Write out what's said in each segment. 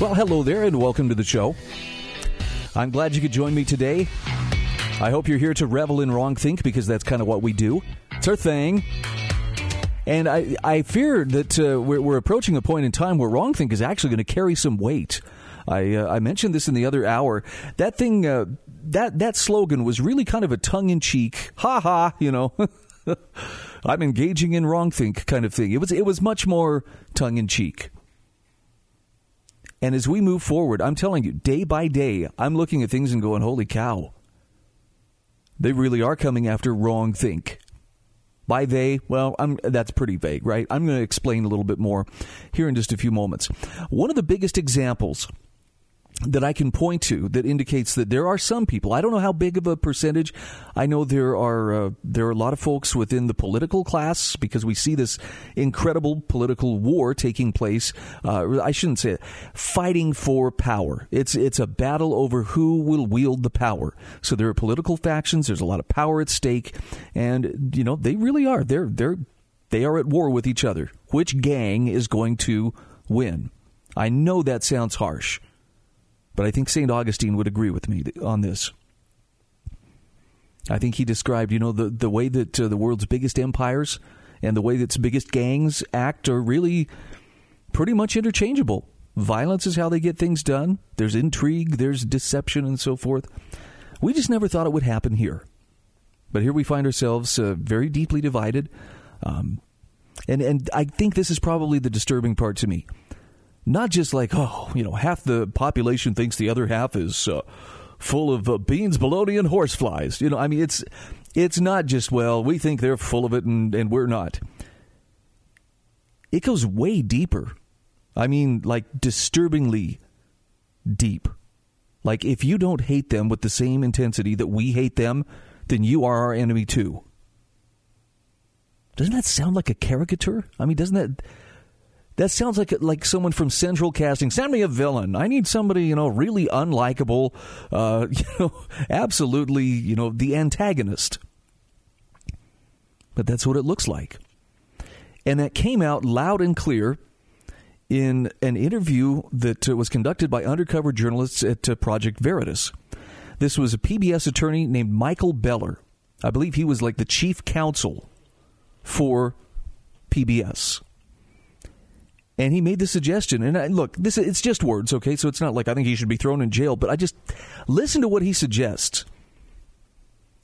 Well, hello there, and welcome to the show. I'm glad you could join me today. I hope you're here to revel in wrong think because that's kind of what we do. It's our thing. And I, I fear that uh, we're, we're, approaching a point in time where wrong think is actually going to carry some weight. I, uh, I mentioned this in the other hour. That thing, uh, that that slogan was really kind of a tongue in cheek, ha ha, you know. I'm engaging in wrong think kind of thing. It was it was much more tongue in cheek. And as we move forward, I'm telling you, day by day, I'm looking at things and going, holy cow. They really are coming after wrong think. By they, well, I'm, that's pretty vague, right? I'm going to explain a little bit more here in just a few moments. One of the biggest examples that I can point to that indicates that there are some people. I don't know how big of a percentage. I know there are uh, there are a lot of folks within the political class because we see this incredible political war taking place. Uh, I shouldn't say it. Fighting for power. It's it's a battle over who will wield the power. So there are political factions. There's a lot of power at stake, and you know they really are. They're they're they are at war with each other. Which gang is going to win? I know that sounds harsh. But I think St. Augustine would agree with me on this. I think he described, you know, the, the way that uh, the world's biggest empires and the way that its biggest gangs act are really pretty much interchangeable. Violence is how they get things done. There's intrigue, there's deception, and so forth. We just never thought it would happen here. But here we find ourselves uh, very deeply divided. Um, and, and I think this is probably the disturbing part to me not just like oh you know half the population thinks the other half is uh, full of uh, beans bologna and horseflies you know i mean it's it's not just well we think they're full of it and, and we're not. It goes way deeper. I mean like disturbingly deep. Like if you don't hate them with the same intensity that we hate them then you are our enemy too. Doesn't that sound like a caricature? I mean doesn't that that sounds like like someone from Central Casting. Send me a villain. I need somebody you know really unlikable. Uh, you know, absolutely you know the antagonist. But that's what it looks like, and that came out loud and clear in an interview that uh, was conducted by undercover journalists at uh, Project Veritas. This was a PBS attorney named Michael Beller. I believe he was like the chief counsel for PBS and he made the suggestion. And I, look, this it's just words, okay? So it's not like I think he should be thrown in jail, but I just listen to what he suggests.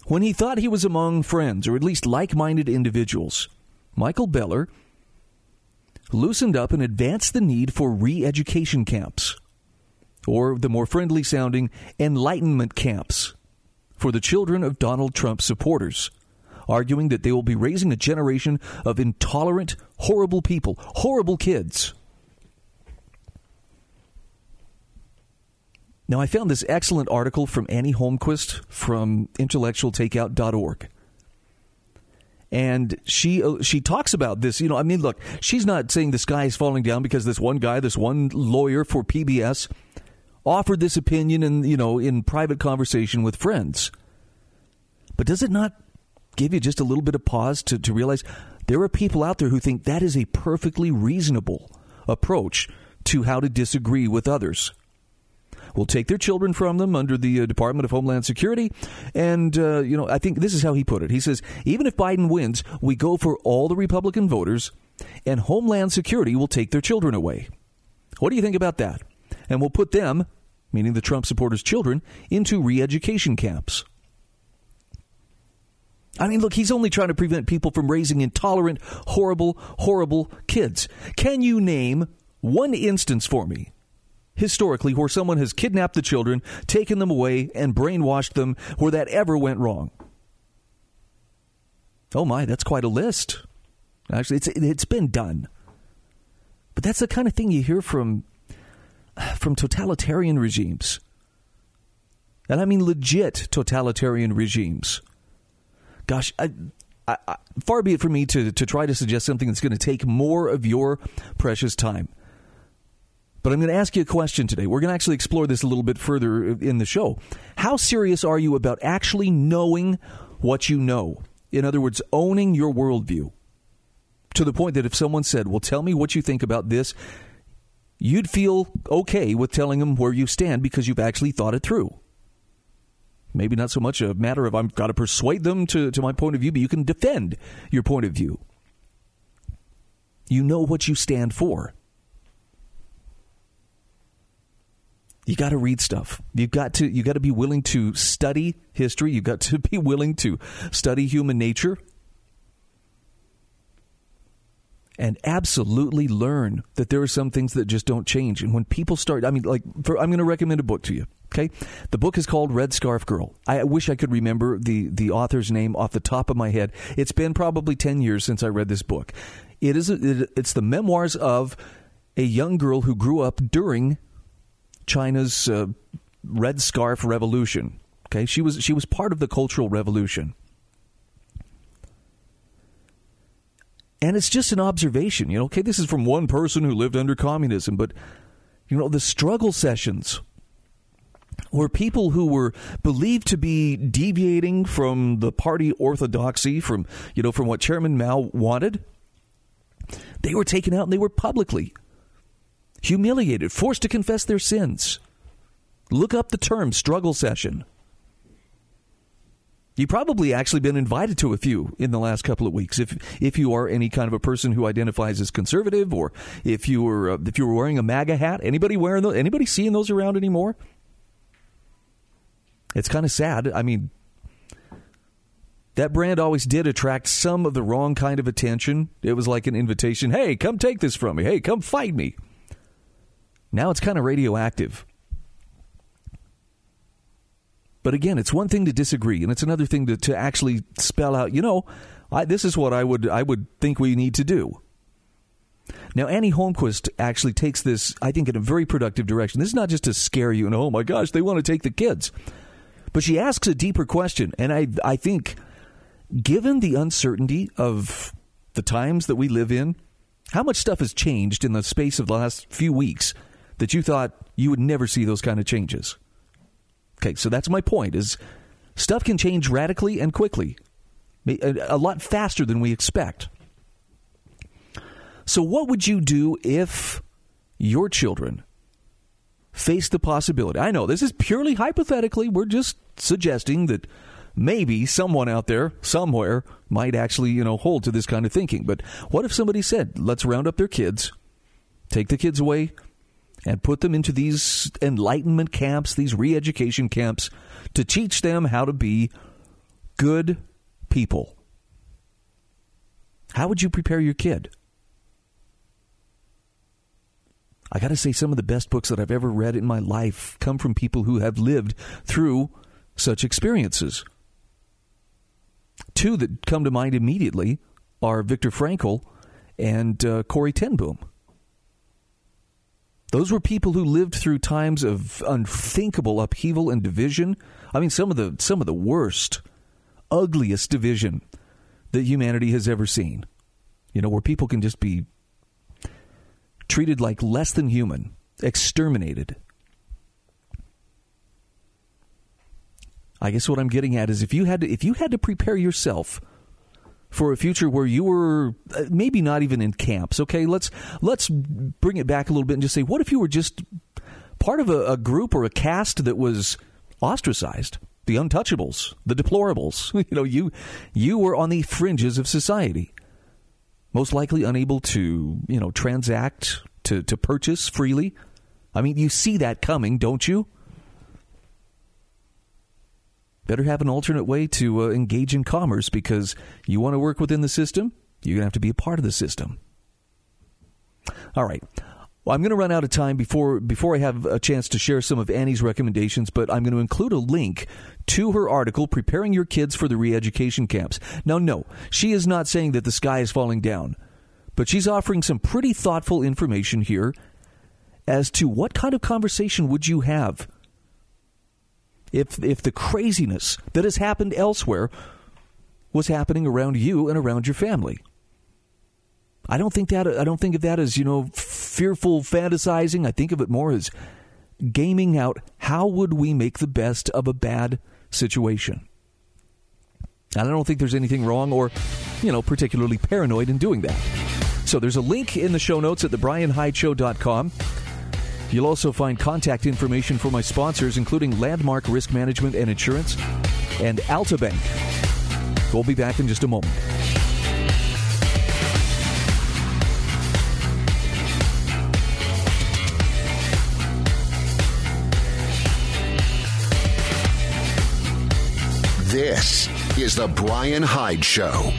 When he thought he was among friends, or at least like-minded individuals, Michael Beller loosened up and advanced the need for re-education camps, or the more friendly sounding enlightenment camps, for the children of Donald Trump supporters arguing that they will be raising a generation of intolerant, horrible people, horrible kids. Now, I found this excellent article from Annie Holmquist from intellectualtakeout.org. And she uh, she talks about this. You know, I mean, look, she's not saying the sky is falling down because this one guy, this one lawyer for PBS, offered this opinion in you know in private conversation with friends. But does it not give you just a little bit of pause to, to realize there are people out there who think that is a perfectly reasonable approach to how to disagree with others. We'll take their children from them under the uh, Department of Homeland Security. And, uh, you know, I think this is how he put it. He says, even if Biden wins, we go for all the Republican voters, and Homeland Security will take their children away. What do you think about that? And we'll put them, meaning the Trump supporters' children, into re education camps. I mean, look, he's only trying to prevent people from raising intolerant, horrible, horrible kids. Can you name one instance for me, historically, where someone has kidnapped the children, taken them away, and brainwashed them, where that ever went wrong? Oh my, that's quite a list. Actually, it's it's been done. But that's the kind of thing you hear from from totalitarian regimes. And I mean legit totalitarian regimes. Gosh, I, I, I, far be it from me to, to try to suggest something that's going to take more of your precious time. But I'm going to ask you a question today. We're going to actually explore this a little bit further in the show. How serious are you about actually knowing what you know? In other words, owning your worldview to the point that if someone said, Well, tell me what you think about this, you'd feel okay with telling them where you stand because you've actually thought it through. Maybe not so much a matter of I've got to persuade them to, to my point of view, but you can defend your point of view. You know what you stand for. You got to read stuff. You've got to you got to be willing to study history. You've got to be willing to study human nature and absolutely learn that there are some things that just don't change. And when people start, I mean, like, for, I'm going to recommend a book to you. Okay, the book is called Red Scarf Girl. I wish I could remember the the author's name off the top of my head. It's been probably ten years since I read this book. It is a, it, it's the memoirs of a young girl who grew up during China's uh, Red Scarf Revolution. Okay, she was she was part of the Cultural Revolution. And it's just an observation, you know. Okay, this is from one person who lived under communism, but you know the struggle sessions were people who were believed to be deviating from the party orthodoxy, from you know from what Chairman Mao wanted. They were taken out and they were publicly humiliated, forced to confess their sins. Look up the term struggle session. You've probably actually been invited to a few in the last couple of weeks. If if you are any kind of a person who identifies as conservative, or if you were uh, if you were wearing a MAGA hat, anybody wearing those? Anybody seeing those around anymore? It's kind of sad. I mean, that brand always did attract some of the wrong kind of attention. It was like an invitation. Hey, come take this from me. Hey, come fight me. Now it's kind of radioactive. But again, it's one thing to disagree, and it's another thing to, to actually spell out. You know, I, this is what I would I would think we need to do. Now, Annie Holmquist actually takes this, I think, in a very productive direction. This is not just to scare you and oh my gosh, they want to take the kids, but she asks a deeper question, and I I think, given the uncertainty of the times that we live in, how much stuff has changed in the space of the last few weeks that you thought you would never see those kind of changes? Okay, so that's my point is stuff can change radically and quickly. A lot faster than we expect. So what would you do if your children faced the possibility? I know this is purely hypothetically. We're just suggesting that maybe someone out there somewhere might actually, you know, hold to this kind of thinking. But what if somebody said, "Let's round up their kids, take the kids away and put them into these enlightenment camps, these re education camps, to teach them how to be good people. How would you prepare your kid? I got to say, some of the best books that I've ever read in my life come from people who have lived through such experiences. Two that come to mind immediately are Viktor Frankl and uh, Corrie ten Boom. Those were people who lived through times of unthinkable upheaval and division. I mean, some of the some of the worst, ugliest division that humanity has ever seen. You know, where people can just be treated like less than human, exterminated. I guess what I'm getting at is if you had to if you had to prepare yourself for a future where you were uh, maybe not even in camps. Okay, let's let's bring it back a little bit and just say, what if you were just part of a, a group or a caste that was ostracized? The untouchables, the deplorables. You know, you you were on the fringes of society, most likely unable to you know transact to to purchase freely. I mean, you see that coming, don't you? better have an alternate way to uh, engage in commerce because you want to work within the system, you're going to have to be a part of the system. All right. Well, I'm going to run out of time before before I have a chance to share some of Annie's recommendations, but I'm going to include a link to her article preparing your kids for the re-education camps. Now, no, she is not saying that the sky is falling down. But she's offering some pretty thoughtful information here as to what kind of conversation would you have if if the craziness that has happened elsewhere was happening around you and around your family. I don't think that I don't think of that as, you know, fearful fantasizing. I think of it more as gaming out how would we make the best of a bad situation. And I don't think there's anything wrong or, you know, particularly paranoid in doing that. So there's a link in the show notes at thebrianhydeshow.com. You'll also find contact information for my sponsors, including Landmark Risk Management and Insurance and Altabank. We'll be back in just a moment. This is The Brian Hyde Show.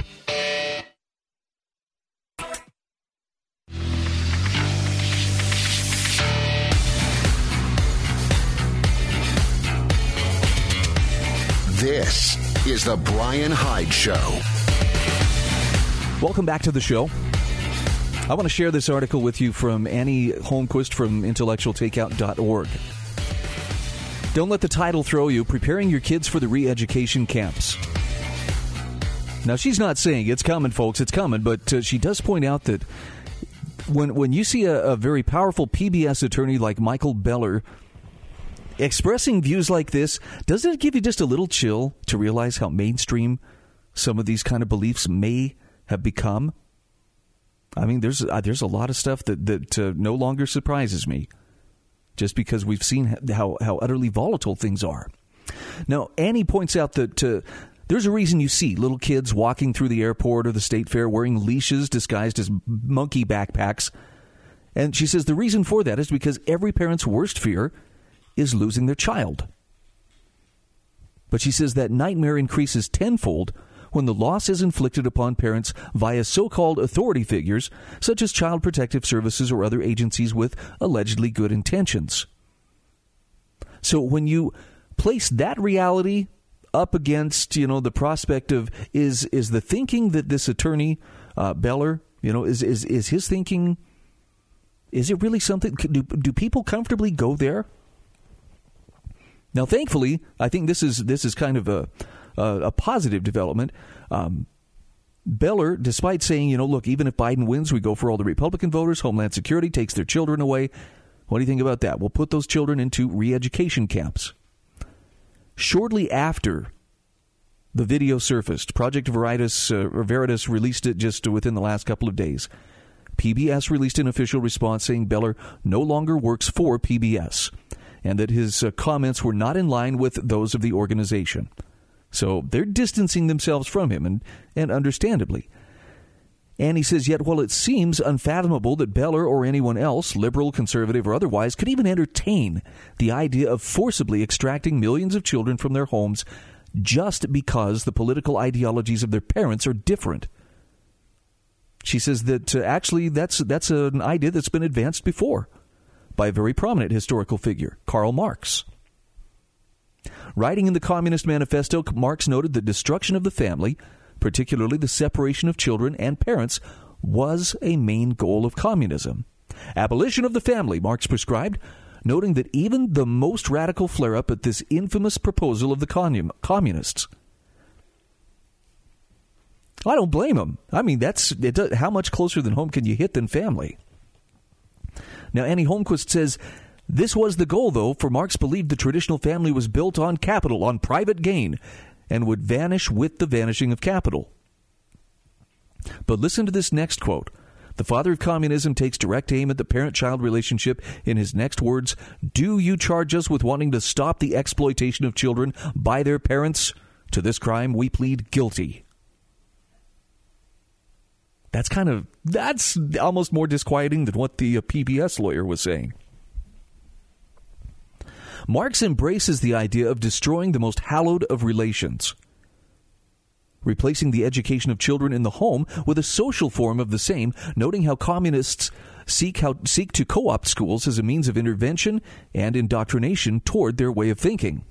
This is The Brian Hyde Show. Welcome back to the show. I want to share this article with you from Annie Holmquist from intellectualtakeout.org. Don't let the title throw you. Preparing your kids for the re education camps. Now, she's not saying it's coming, folks, it's coming, but uh, she does point out that when, when you see a, a very powerful PBS attorney like Michael Beller expressing views like this, doesn't it give you just a little chill to realize how mainstream some of these kind of beliefs may have become? I mean, there's uh, there's a lot of stuff that that uh, no longer surprises me, just because we've seen how how utterly volatile things are. Now, Annie points out that uh, there's a reason you see little kids walking through the airport or the state fair wearing leashes disguised as monkey backpacks. And she says the reason for that is because every parent's worst fear is losing their child. But she says that nightmare increases tenfold when the loss is inflicted upon parents via so called authority figures, such as Child Protective Services or other agencies with allegedly good intentions. So when you place that reality up against, you know, the prospect of is is the thinking that this attorney uh, Beller, you know, is is is his thinking? Is it really something? Do do people comfortably go there? Now, thankfully, I think this is this is kind of a a, a positive development. Um, Beller, despite saying, you know, look, even if Biden wins, we go for all the Republican voters. Homeland Security takes their children away. What do you think about that? We'll put those children into re-education camps. Shortly after the video surfaced, Project Veritas, uh, Veritas released it just within the last couple of days. PBS released an official response saying Beller no longer works for PBS and that his uh, comments were not in line with those of the organization. So they're distancing themselves from him, and, and understandably. And he says, Yet while it seems unfathomable that Beller or anyone else, liberal, conservative, or otherwise, could even entertain the idea of forcibly extracting millions of children from their homes just because the political ideologies of their parents are different. She says that uh, actually that's, that's an idea that's been advanced before by a very prominent historical figure, Karl Marx. Writing in the Communist Manifesto, Marx noted the destruction of the family, particularly the separation of children and parents, was a main goal of communism. Abolition of the family, Marx prescribed, noting that even the most radical flare up at this infamous proposal of the communists. I don't blame him. I mean, that's does, how much closer than home can you hit than family? Now, Annie Holmquist says this was the goal, though, for Marx believed the traditional family was built on capital, on private gain, and would vanish with the vanishing of capital. But listen to this next quote. The father of communism takes direct aim at the parent child relationship in his next words Do you charge us with wanting to stop the exploitation of children by their parents? To this crime, we plead guilty. That's kind of that's almost more disquieting than what the PBS lawyer was saying. Marx embraces the idea of destroying the most hallowed of relations, replacing the education of children in the home with a social form of the same, noting how communists seek how seek to co-opt schools as a means of intervention and indoctrination toward their way of thinking.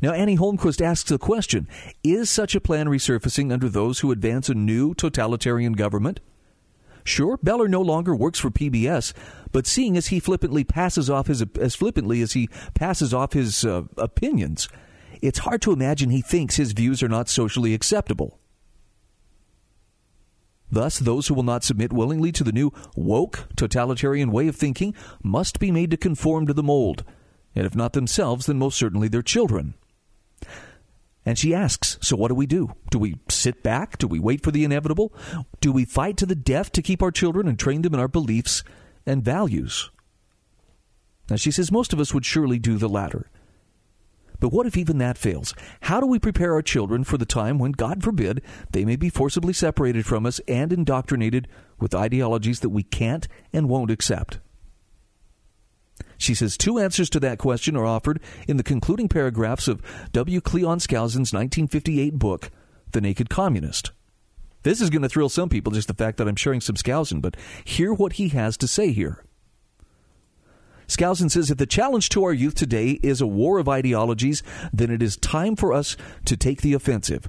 Now, Annie Holmquist asks the question Is such a plan resurfacing under those who advance a new totalitarian government? Sure, Beller no longer works for PBS, but seeing as he flippantly passes off his as flippantly as he passes off his uh, opinions, it's hard to imagine he thinks his views are not socially acceptable. Thus, those who will not submit willingly to the new woke totalitarian way of thinking must be made to conform to the mold, and if not themselves, then most certainly their children. And she asks, So what do we do? Do we sit back? Do we wait for the inevitable? Do we fight to the death to keep our children and train them in our beliefs and values? Now, she says most of us would surely do the latter. But what if even that fails? How do we prepare our children for the time when, God forbid, they may be forcibly separated from us and indoctrinated with ideologies that we can't and won't accept? She says two answers to that question are offered in the concluding paragraphs of W. Cleon Skousen's 1958 book, The Naked Communist. This is going to thrill some people, just the fact that I'm sharing some Skousen, but hear what he has to say here. Skousen says if the challenge to our youth today is a war of ideologies, then it is time for us to take the offensive.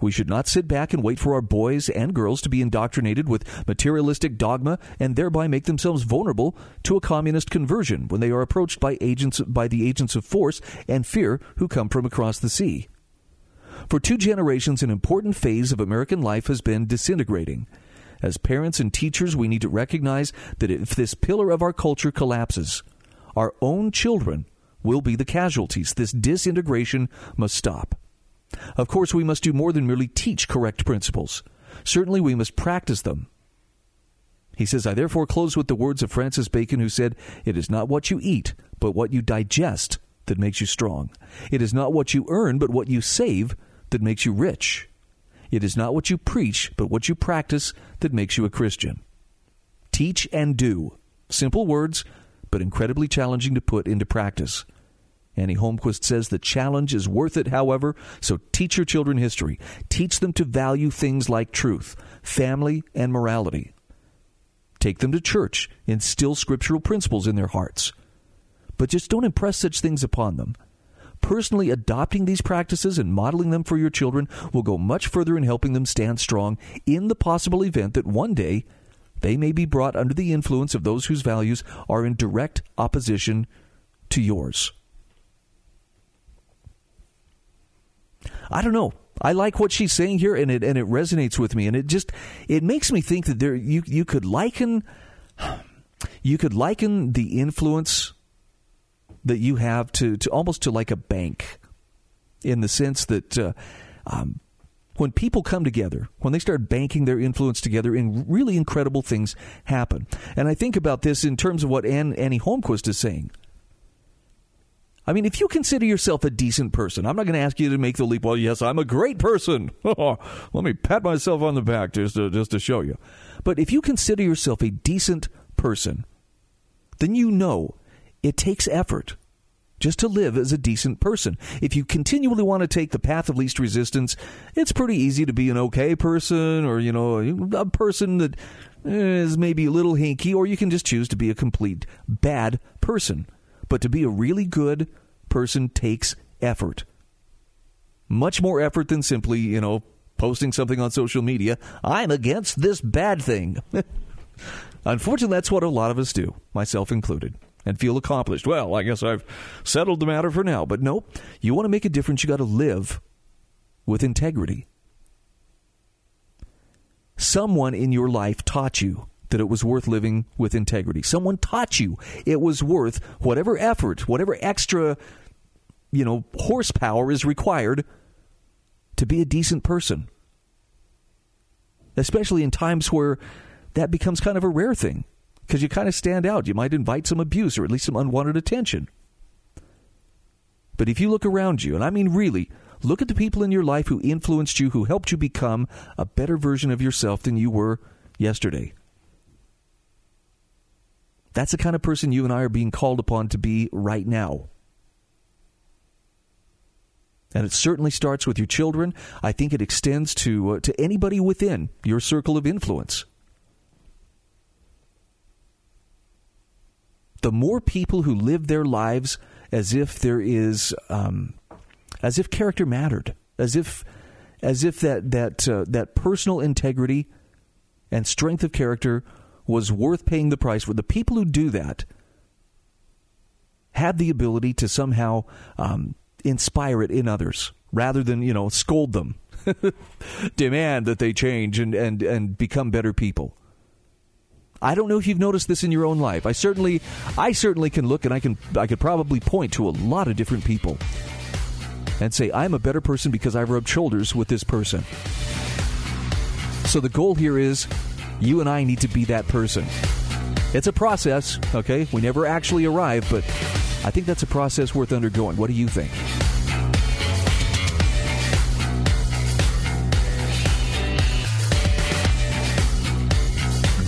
We should not sit back and wait for our boys and girls to be indoctrinated with materialistic dogma and thereby make themselves vulnerable to a communist conversion when they are approached by agents by the agents of force and fear who come from across the sea. For two generations an important phase of American life has been disintegrating. As parents and teachers, we need to recognize that if this pillar of our culture collapses, our own children will be the casualties. This disintegration must stop. Of course, we must do more than merely teach correct principles. Certainly, we must practice them. He says, I therefore close with the words of Francis Bacon, who said, It is not what you eat, but what you digest that makes you strong. It is not what you earn, but what you save that makes you rich. It is not what you preach, but what you practice that makes you a Christian. Teach and do. Simple words, but incredibly challenging to put into practice. Annie Holmquist says the challenge is worth it, however, so teach your children history. Teach them to value things like truth, family, and morality. Take them to church, instill scriptural principles in their hearts. But just don't impress such things upon them. Personally adopting these practices and modeling them for your children will go much further in helping them stand strong in the possible event that one day they may be brought under the influence of those whose values are in direct opposition to yours. I don't know. I like what she's saying here, and it and it resonates with me, and it just it makes me think that there you you could liken you could liken the influence that you have to, to almost to like a bank in the sense that uh, um, when people come together, when they start banking their influence together, and really incredible things happen. And I think about this in terms of what Ann, Annie Holmquist is saying. I mean, if you consider yourself a decent person, I'm not going to ask you to make the leap. Well, yes, I'm a great person. Let me pat myself on the back just to, just to show you. But if you consider yourself a decent person, then you know it takes effort just to live as a decent person. If you continually want to take the path of least resistance, it's pretty easy to be an okay person or, you know, a person that is maybe a little hinky, or you can just choose to be a complete bad person. But to be a really good person takes effort. Much more effort than simply, you know, posting something on social media. I'm against this bad thing. Unfortunately, that's what a lot of us do, myself included and feel accomplished. Well, I guess I've settled the matter for now. But no, you want to make a difference, you got to live with integrity. Someone in your life taught you that it was worth living with integrity. Someone taught you it was worth whatever effort, whatever extra, you know, horsepower is required to be a decent person. Especially in times where that becomes kind of a rare thing because you kind of stand out. You might invite some abuse or at least some unwanted attention. But if you look around you, and I mean really, look at the people in your life who influenced you, who helped you become a better version of yourself than you were yesterday. That's the kind of person you and I are being called upon to be right now. And it certainly starts with your children. I think it extends to uh, to anybody within your circle of influence. the more people who live their lives as if there is, um, as if character mattered, as if, as if that that uh, that personal integrity and strength of character was worth paying the price for. The people who do that have the ability to somehow um, inspire it in others rather than, you know, scold them. Demand that they change and, and, and become better people. I don't know if you've noticed this in your own life. I certainly I certainly can look and I can I could probably point to a lot of different people and say I'm a better person because I've rubbed shoulders with this person. So the goal here is you and I need to be that person. It's a process, okay? We never actually arrive, but I think that's a process worth undergoing. What do you think?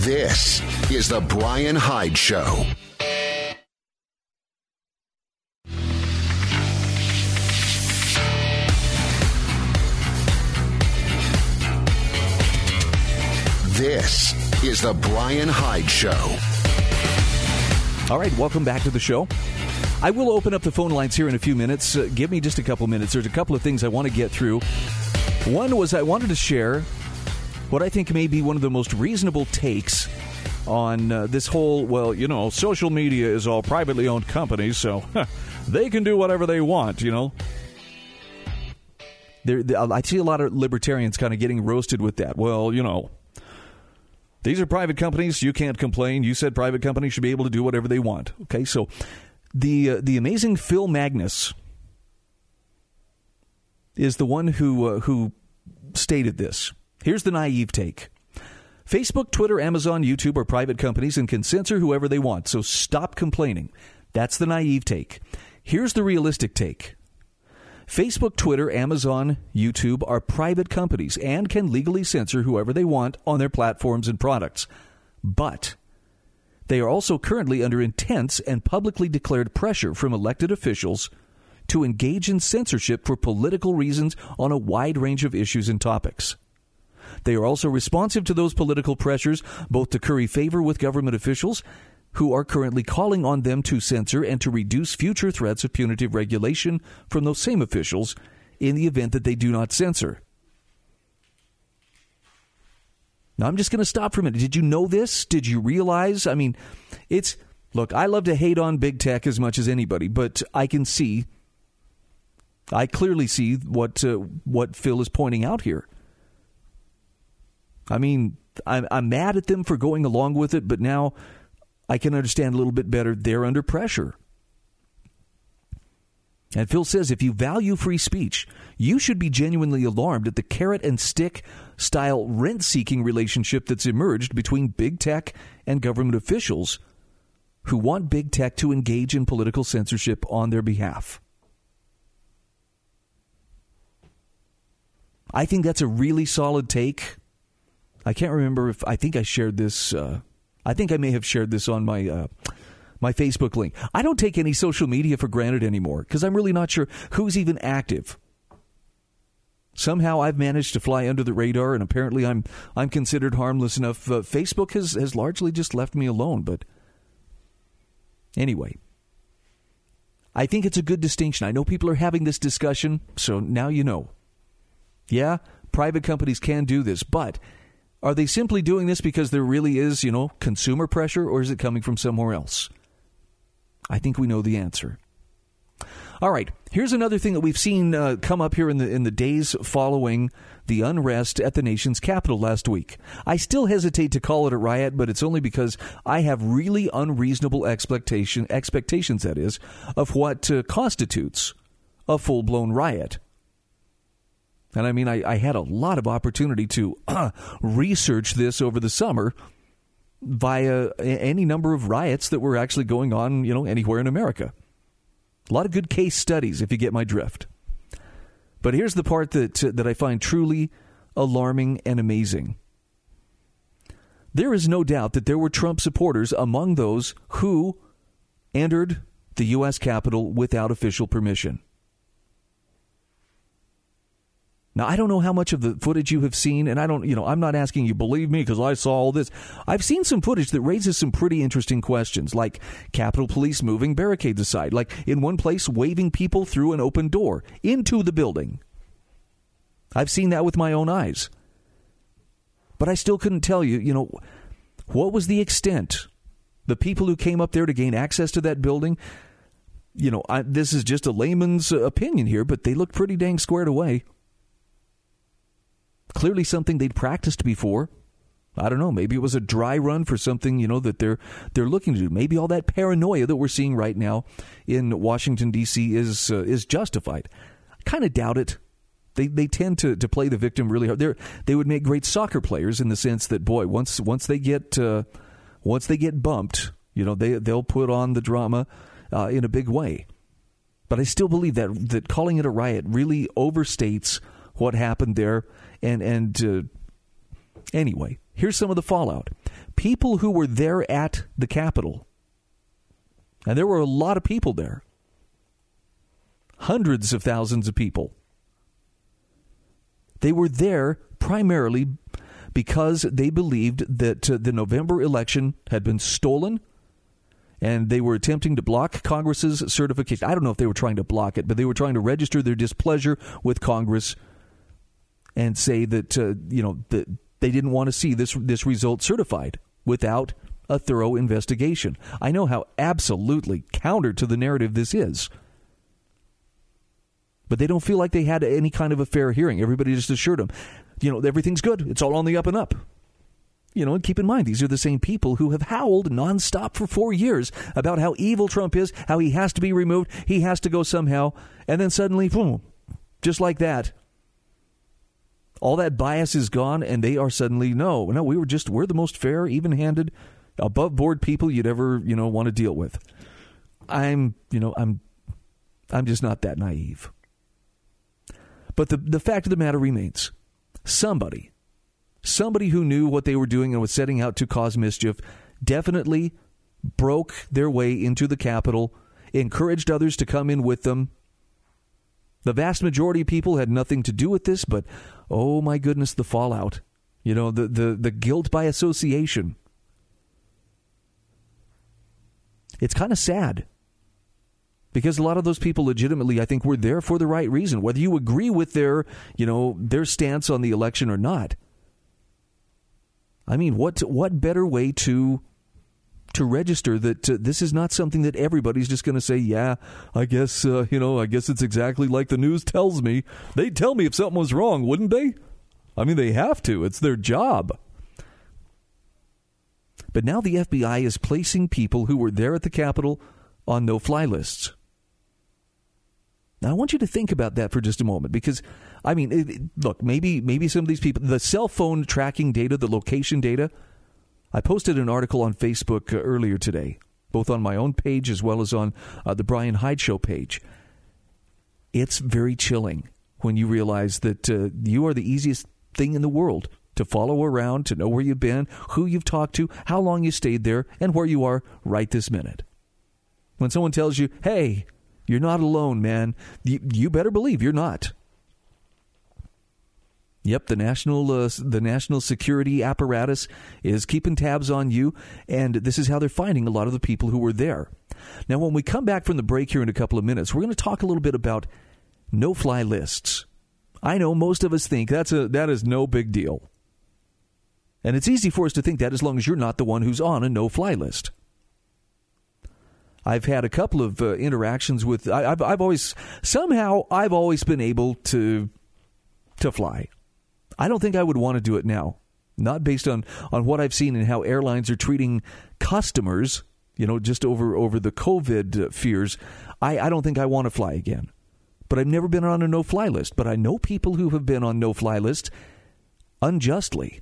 This is The Brian Hyde Show. This is The Brian Hyde Show. All right, welcome back to the show. I will open up the phone lines here in a few minutes. Uh, give me just a couple minutes. There's a couple of things I want to get through. One was I wanted to share what I think may be one of the most reasonable takes on uh, this whole, well, you know, social media is all privately owned companies, so they can do whatever they want, you know. There, I see a lot of libertarians kind of getting roasted with that. Well, you know, these are private companies. You can't complain. You said private companies should be able to do whatever they want. Okay, so the uh, the amazing Phil Magness is the one who uh, who stated this. Here's the naive take. Facebook, Twitter, Amazon, YouTube are private companies and can censor whoever they want, so stop complaining. That's the naive take. Here's the realistic take. Facebook, Twitter, Amazon, YouTube are private companies and can legally censor whoever they want on their platforms and products. But they are also currently under intense and publicly declared pressure from elected officials to engage in censorship for political reasons on a wide range of issues and topics. They are also responsive to those political pressures, both to curry favor with government officials who are currently calling on them to censor and to reduce future threats of punitive regulation from those same officials in the event that they do not censor. Now, I'm just going to stop for a minute. Did you know this? Did you realize? I mean, it's look, I love to hate on big tech as much as anybody, but I can see, I clearly see what uh, what Phil is pointing out here. I mean, I'm, I'm mad at them for going along with it, but now I can understand a little bit better. They're under pressure. And Phil says if you value free speech, you should be genuinely alarmed at the carrot and stick style rent seeking relationship that's emerged between big tech and government officials who want big tech to engage in political censorship on their behalf. I think that's a really solid take. I can't remember if I think I shared this uh, I think I may have shared this on my uh, my Facebook link. I don't take any social media for granted anymore because I'm really not sure who's even active. Somehow I've managed to fly under the radar, and apparently I'm I'm considered harmless enough. Uh, Facebook has has largely just left me alone. But anyway, I think it's a good distinction. I know people are having this discussion, so now you know. Yeah, private companies can do this, but are they simply doing this because there really is, you know, consumer pressure, or is it coming from somewhere else? I think we know the answer. All right, here's another thing that we've seen uh, come up here in the in the days following the unrest at the nation's capital last week. I still hesitate to call it a riot, but it's only because I have really unreasonable expectation expectations that is of what uh, constitutes a full blown riot. And I mean, I, I had a lot of opportunity to uh, research this over the summer via any number of riots that were actually going on, you know, anywhere in America. A lot of good case studies, if you get my drift. But here's the part that that I find truly alarming and amazing. There is no doubt that there were Trump supporters among those who entered the U.S. Capitol without official permission. Now, I don't know how much of the footage you have seen, and I don't, you know, I'm not asking you believe me because I saw all this. I've seen some footage that raises some pretty interesting questions, like Capitol Police moving barricades aside, like in one place waving people through an open door into the building. I've seen that with my own eyes. But I still couldn't tell you, you know, what was the extent? The people who came up there to gain access to that building, you know, I, this is just a layman's opinion here, but they looked pretty dang squared away. Clearly, something they'd practiced before. I don't know. Maybe it was a dry run for something you know that they're they're looking to do. Maybe all that paranoia that we're seeing right now in Washington D.C. is uh, is justified. I kind of doubt it. They they tend to, to play the victim really hard. They they would make great soccer players in the sense that boy once once they get uh, once they get bumped, you know they they'll put on the drama uh, in a big way. But I still believe that that calling it a riot really overstates what happened there. And and uh, anyway, here's some of the fallout. People who were there at the Capitol, and there were a lot of people there, hundreds of thousands of people. They were there primarily because they believed that uh, the November election had been stolen and they were attempting to block Congress's certification. I don't know if they were trying to block it, but they were trying to register their displeasure with Congress and say that uh, you know that they didn't want to see this this result certified without a thorough investigation. I know how absolutely counter to the narrative this is. But they don't feel like they had any kind of a fair hearing. Everybody just assured them, you know, everything's good. It's all on the up and up. You know, and keep in mind, these are the same people who have howled nonstop for four years about how evil Trump is, how he has to be removed, he has to go somehow, and then suddenly, boom, just like that, all that bias is gone and they are suddenly no no we were just we're the most fair even-handed above board people you'd ever you know want to deal with. I'm you know i'm i'm just not that naive. But the the fact of the matter remains. Somebody somebody who knew what they were doing and was setting out to cause mischief definitely broke their way into the capitol encouraged others to come in with them. The vast majority of people had nothing to do with this, but oh my goodness, the fallout. You know, the, the, the guilt by association. It's kind of sad because a lot of those people legitimately i think were there for the right reason whether you agree with their you know their stance on the election or not i mean what what better way to to register that uh, this is not something that everybody's just going to say, yeah, I guess, uh, you know, I guess it's exactly like the news tells me. They'd tell me if something was wrong, wouldn't they? I mean, they have to. It's their job. But now the FBI is placing people who were there at the Capitol on no fly lists. Now I want you to think about that for just a moment because I mean it, look maybe maybe some of these people the cell phone tracking data the location data I posted an article on Facebook uh, earlier today, both on my own page as well as on uh, the Brian Hyde Show page. It's very chilling when you realize that uh, you are the easiest thing in the world to follow around, to know where you've been, who you've talked to, how long you stayed there, and where you are right this minute. When someone tells you, hey, you're not alone, man, you, you better believe you're not. Yep, the national uh, the national security apparatus is keeping tabs on you, and this is how they're finding a lot of the people who were there. Now, when we come back from the break here in a couple of minutes, we're going to talk a little bit about no-fly lists. I know most of us think that's a that is no big deal, and it's easy for us to think that as long as you're not the one who's on a no-fly list. I've had a couple of uh, interactions with. I, have I've always somehow I've always been able to to fly. I don't think I would want to do it now. Not based on, on what I've seen and how airlines are treating customers, you know, just over, over the COVID fears. I, I don't think I want to fly again. But I've never been on a no fly list. But I know people who have been on no fly lists unjustly.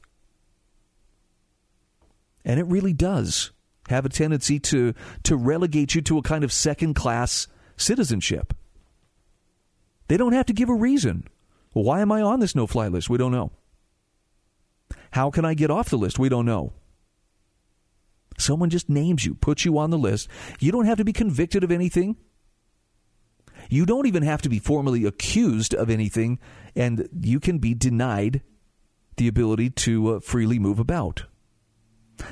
And it really does have a tendency to, to relegate you to a kind of second class citizenship. They don't have to give a reason. Why am I on this no fly list? We don't know. How can I get off the list? We don't know. Someone just names you, puts you on the list. You don't have to be convicted of anything. You don't even have to be formally accused of anything, and you can be denied the ability to uh, freely move about.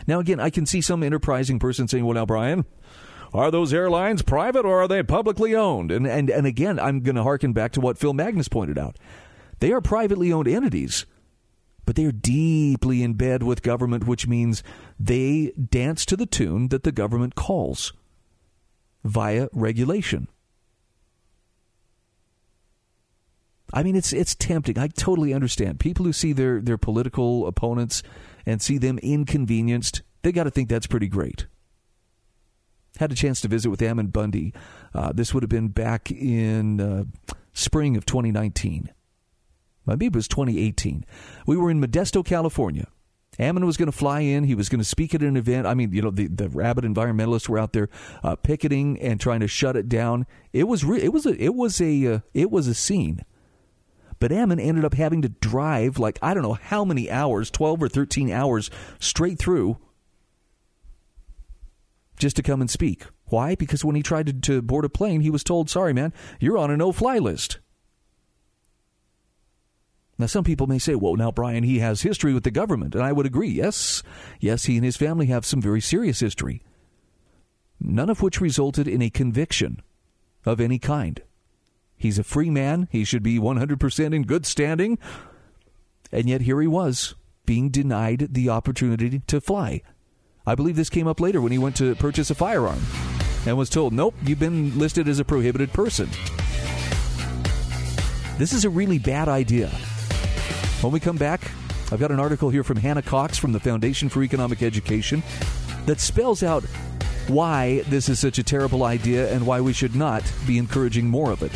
Now, again, I can see some enterprising person saying, Well, now, Brian, are those airlines private or are they publicly owned? And, and, and again, I'm going to harken back to what Phil Magness pointed out. They are privately owned entities, but they're deeply in bed with government, which means they dance to the tune that the government calls via regulation. I mean, it's it's tempting. I totally understand people who see their their political opponents and see them inconvenienced. They got to think that's pretty great. Had a chance to visit with Ammon Bundy. Uh, this would have been back in uh, spring of 2019. Maybe it was 2018. We were in Modesto, California. Ammon was going to fly in. He was going to speak at an event. I mean, you know, the, the rabid environmentalists were out there uh, picketing and trying to shut it down. It was re- it was a it was a uh, it was a scene. But Ammon ended up having to drive like I don't know how many hours, 12 or 13 hours straight through just to come and speak. Why? Because when he tried to, to board a plane, he was told, "Sorry, man, you're on a no-fly list." Now, some people may say, well, now, Brian, he has history with the government. And I would agree. Yes, yes, he and his family have some very serious history, none of which resulted in a conviction of any kind. He's a free man. He should be 100% in good standing. And yet, here he was, being denied the opportunity to fly. I believe this came up later when he went to purchase a firearm and was told, nope, you've been listed as a prohibited person. This is a really bad idea. When we come back, I've got an article here from Hannah Cox from the Foundation for Economic Education that spells out why this is such a terrible idea and why we should not be encouraging more of it.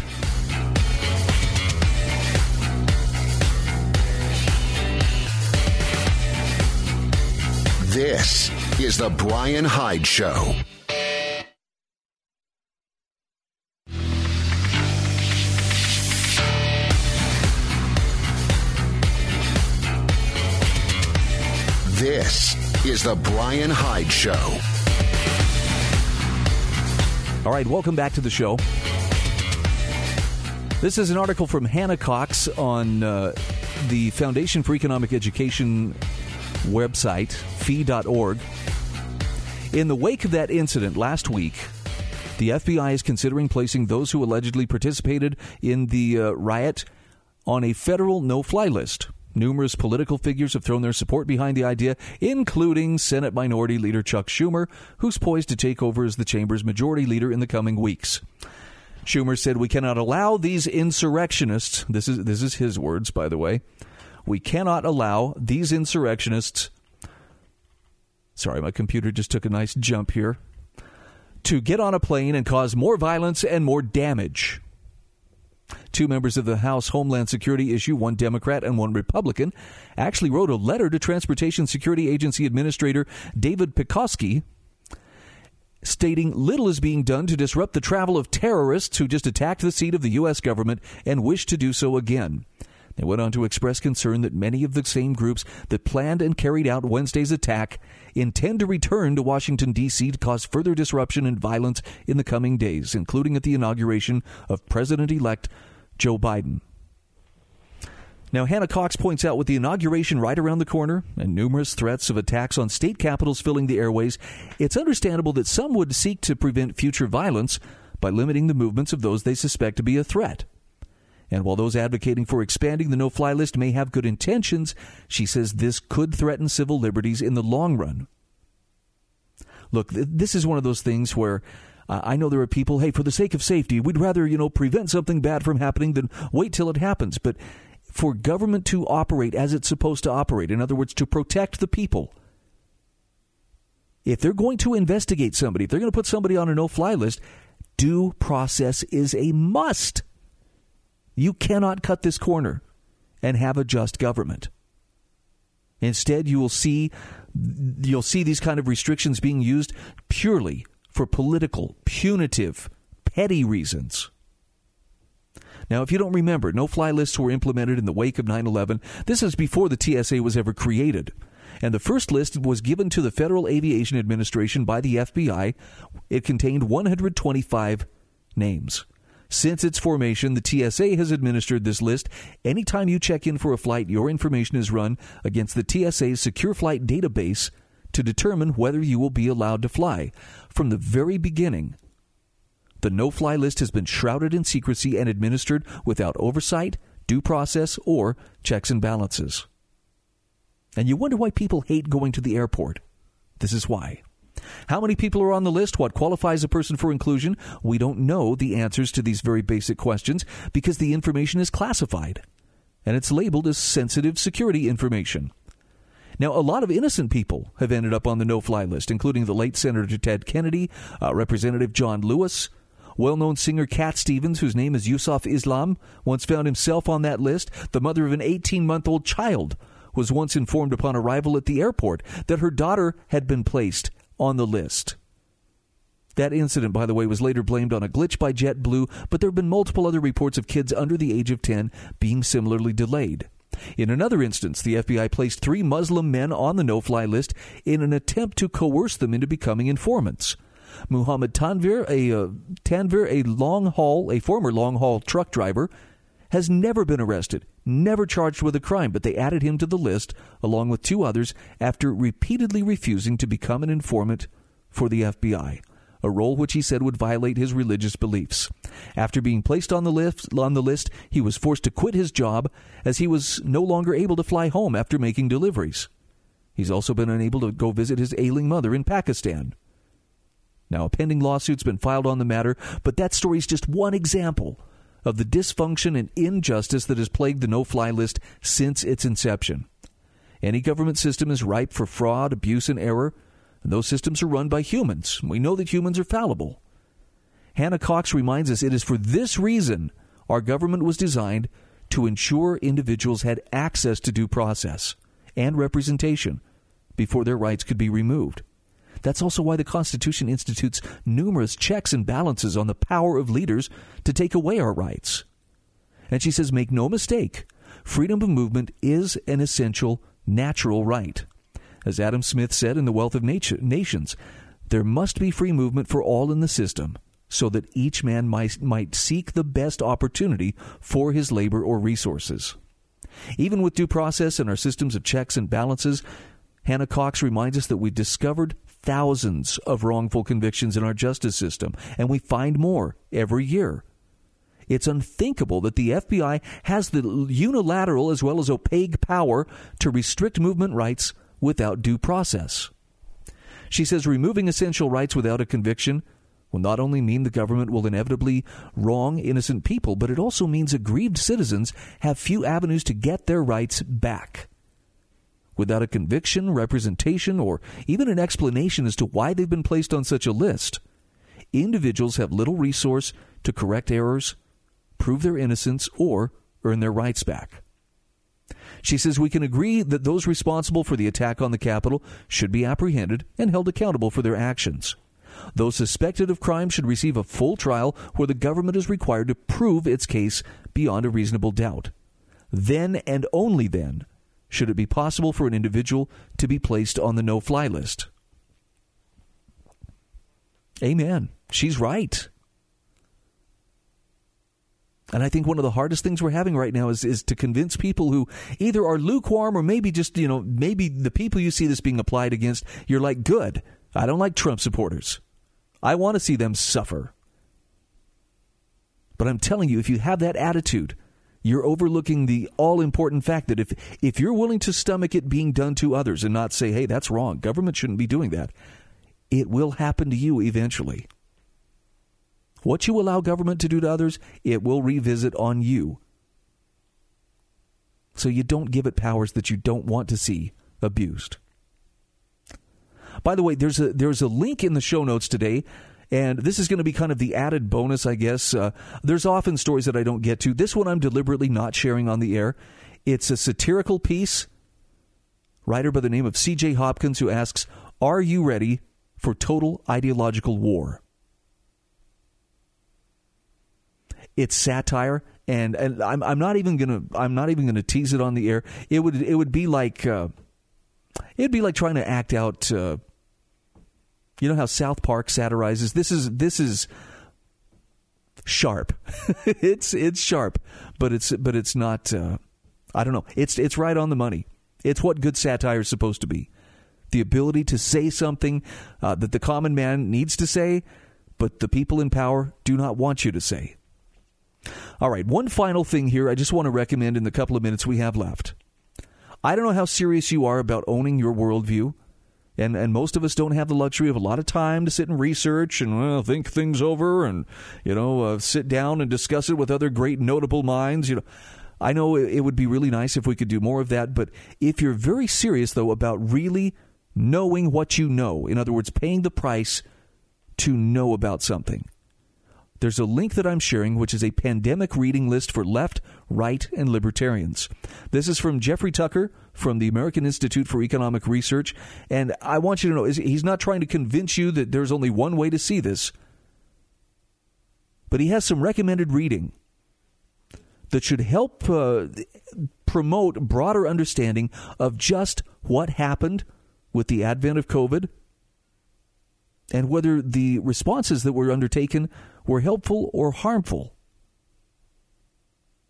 This is The Brian Hyde Show. This is The Brian Hyde Show. All right, welcome back to the show. This is an article from Hannah Cox on uh, the Foundation for Economic Education website, fee.org. In the wake of that incident last week, the FBI is considering placing those who allegedly participated in the uh, riot on a federal no fly list. Numerous political figures have thrown their support behind the idea, including Senate Minority Leader Chuck Schumer, who's poised to take over as the chamber's majority leader in the coming weeks. Schumer said, "We cannot allow these insurrectionists. This is this is his words, by the way. We cannot allow these insurrectionists. Sorry, my computer just took a nice jump here. To get on a plane and cause more violence and more damage." Two members of the House Homeland Security issue, one Democrat and one Republican, actually wrote a letter to Transportation Security Agency Administrator David Pekoske stating little is being done to disrupt the travel of terrorists who just attacked the seat of the U.S. government and wish to do so again. They went on to express concern that many of the same groups that planned and carried out Wednesday's attack intend to return to Washington, D.C. to cause further disruption and violence in the coming days, including at the inauguration of President elect Joe Biden. Now, Hannah Cox points out with the inauguration right around the corner and numerous threats of attacks on state capitals filling the airways, it's understandable that some would seek to prevent future violence by limiting the movements of those they suspect to be a threat. And while those advocating for expanding the no fly list may have good intentions, she says this could threaten civil liberties in the long run. Look, th- this is one of those things where uh, I know there are people, hey, for the sake of safety, we'd rather, you know, prevent something bad from happening than wait till it happens. But for government to operate as it's supposed to operate, in other words, to protect the people, if they're going to investigate somebody, if they're going to put somebody on a no fly list, due process is a must. You cannot cut this corner and have a just government. Instead, you will see you'll see these kind of restrictions being used purely for political, punitive, petty reasons. Now, if you don't remember, no fly lists were implemented in the wake of 9 11. This is before the TSA was ever created. And the first list was given to the Federal Aviation Administration by the FBI. It contained 125 names. Since its formation, the TSA has administered this list. Anytime you check in for a flight, your information is run against the TSA's secure flight database to determine whether you will be allowed to fly. From the very beginning, the no fly list has been shrouded in secrecy and administered without oversight, due process, or checks and balances. And you wonder why people hate going to the airport. This is why. How many people are on the list? What qualifies a person for inclusion? We don't know the answers to these very basic questions because the information is classified and it's labeled as sensitive security information. Now, a lot of innocent people have ended up on the no fly list, including the late Senator Ted Kennedy, uh, Representative John Lewis, well known singer Cat Stevens, whose name is Yusuf Islam, once found himself on that list. The mother of an 18 month old child was once informed upon arrival at the airport that her daughter had been placed on the list. That incident, by the way, was later blamed on a glitch by JetBlue, but there have been multiple other reports of kids under the age of 10 being similarly delayed. In another instance, the FBI placed three Muslim men on the no fly list in an attempt to coerce them into becoming informants. Muhammad Tanvir, a uh, Tanvir, a long haul, a former long haul truck driver, has never been arrested, never charged with a crime, but they added him to the list along with two others after repeatedly refusing to become an informant for the FBI, a role which he said would violate his religious beliefs. After being placed on the list, on the list, he was forced to quit his job as he was no longer able to fly home after making deliveries. He's also been unable to go visit his ailing mother in Pakistan. Now, a pending lawsuit's been filed on the matter, but that story is just one example of the dysfunction and injustice that has plagued the no fly list since its inception. Any government system is ripe for fraud, abuse, and error, and those systems are run by humans. We know that humans are fallible. Hannah Cox reminds us it is for this reason our government was designed to ensure individuals had access to due process and representation before their rights could be removed. That's also why the Constitution institutes numerous checks and balances on the power of leaders to take away our rights. And she says, make no mistake, freedom of movement is an essential natural right. As Adam Smith said in The Wealth of Nations, there must be free movement for all in the system so that each man might, might seek the best opportunity for his labor or resources. Even with due process and our systems of checks and balances, Hannah Cox reminds us that we discovered thousands of wrongful convictions in our justice system, and we find more every year. It's unthinkable that the FBI has the unilateral as well as opaque power to restrict movement rights without due process. She says removing essential rights without a conviction will not only mean the government will inevitably wrong innocent people, but it also means aggrieved citizens have few avenues to get their rights back without a conviction, representation, or even an explanation as to why they've been placed on such a list, individuals have little resource to correct errors, prove their innocence, or earn their rights back. She says we can agree that those responsible for the attack on the Capitol should be apprehended and held accountable for their actions. Those suspected of crime should receive a full trial where the government is required to prove its case beyond a reasonable doubt. Then and only then should it be possible for an individual to be placed on the no fly list. Amen. She's right. And I think one of the hardest things we're having right now is, is to convince people who either are lukewarm or maybe just, you know, maybe the people you see this being applied against, you're like, good. I don't like Trump supporters. I want to see them suffer. But I'm telling you, if you have that attitude, you're overlooking the all important fact that if, if you're willing to stomach it being done to others and not say, hey, that's wrong, government shouldn't be doing that, it will happen to you eventually. What you allow government to do to others, it will revisit on you. So you don't give it powers that you don't want to see abused. By the way, there's a there's a link in the show notes today and this is going to be kind of the added bonus, I guess. Uh, there's often stories that I don't get to. This one I'm deliberately not sharing on the air. It's a satirical piece. Writer by the name of C.J. Hopkins who asks, Are you ready for total ideological war? It's satire, and, and I'm, I'm not even gonna I'm not even gonna tease it on the air. It would it would be like uh, it'd be like trying to act out uh, you know how South Park satirizes this is this is sharp. it's it's sharp, but it's but it's not. Uh, I don't know. It's it's right on the money. It's what good satire is supposed to be. The ability to say something uh, that the common man needs to say, but the people in power do not want you to say. All right, one final thing here I just want to recommend in the couple of minutes we have left. I don't know how serious you are about owning your worldview. And, and most of us don't have the luxury of a lot of time to sit and research and well, think things over and you know uh, sit down and discuss it with other great notable minds. You know, I know it would be really nice if we could do more of that. But if you're very serious though about really knowing what you know, in other words, paying the price to know about something, there's a link that I'm sharing, which is a pandemic reading list for left, right, and libertarians. This is from Jeffrey Tucker from the American Institute for Economic Research. And I want you to know he's not trying to convince you that there's only one way to see this, but he has some recommended reading that should help uh, promote broader understanding of just what happened with the advent of COVID and whether the responses that were undertaken were helpful or harmful.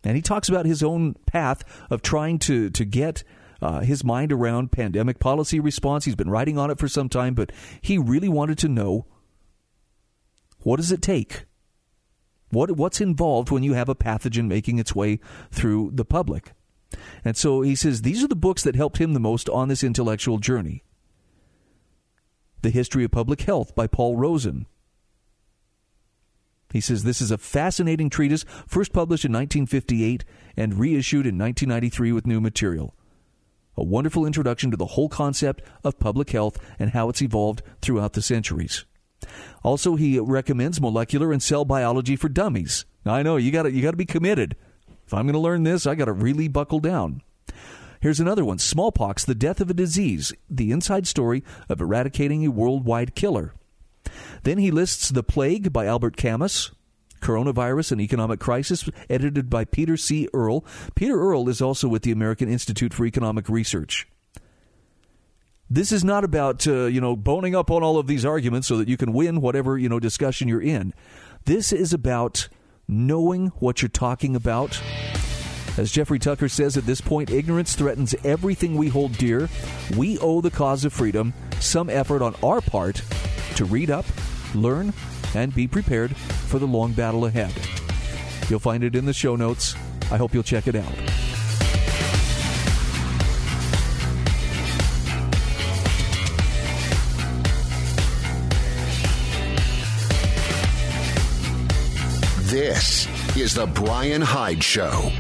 And he talks about his own path of trying to, to get uh, his mind around pandemic policy response. He's been writing on it for some time, but he really wanted to know what does it take? What, what's involved when you have a pathogen making its way through the public? And so he says these are the books that helped him the most on this intellectual journey. The History of Public Health by Paul Rozin. He says this is a fascinating treatise, first published in 1958 and reissued in 1993 with new material. A wonderful introduction to the whole concept of public health and how it's evolved throughout the centuries. Also, he recommends molecular and cell biology for dummies. I know you got you got to be committed. If I'm going to learn this, I got to really buckle down. Here's another one Smallpox, the death of a disease, the inside story of eradicating a worldwide killer. Then he lists The Plague by Albert Camus, Coronavirus and Economic Crisis, edited by Peter C. Earle. Peter Earle is also with the American Institute for Economic Research. This is not about uh, you know boning up on all of these arguments so that you can win whatever you know discussion you're in. This is about knowing what you're talking about as Jeffrey Tucker says at this point, ignorance threatens everything we hold dear. We owe the cause of freedom some effort on our part to read up, learn, and be prepared for the long battle ahead. You'll find it in the show notes. I hope you'll check it out. This is the Brian Hyde Show.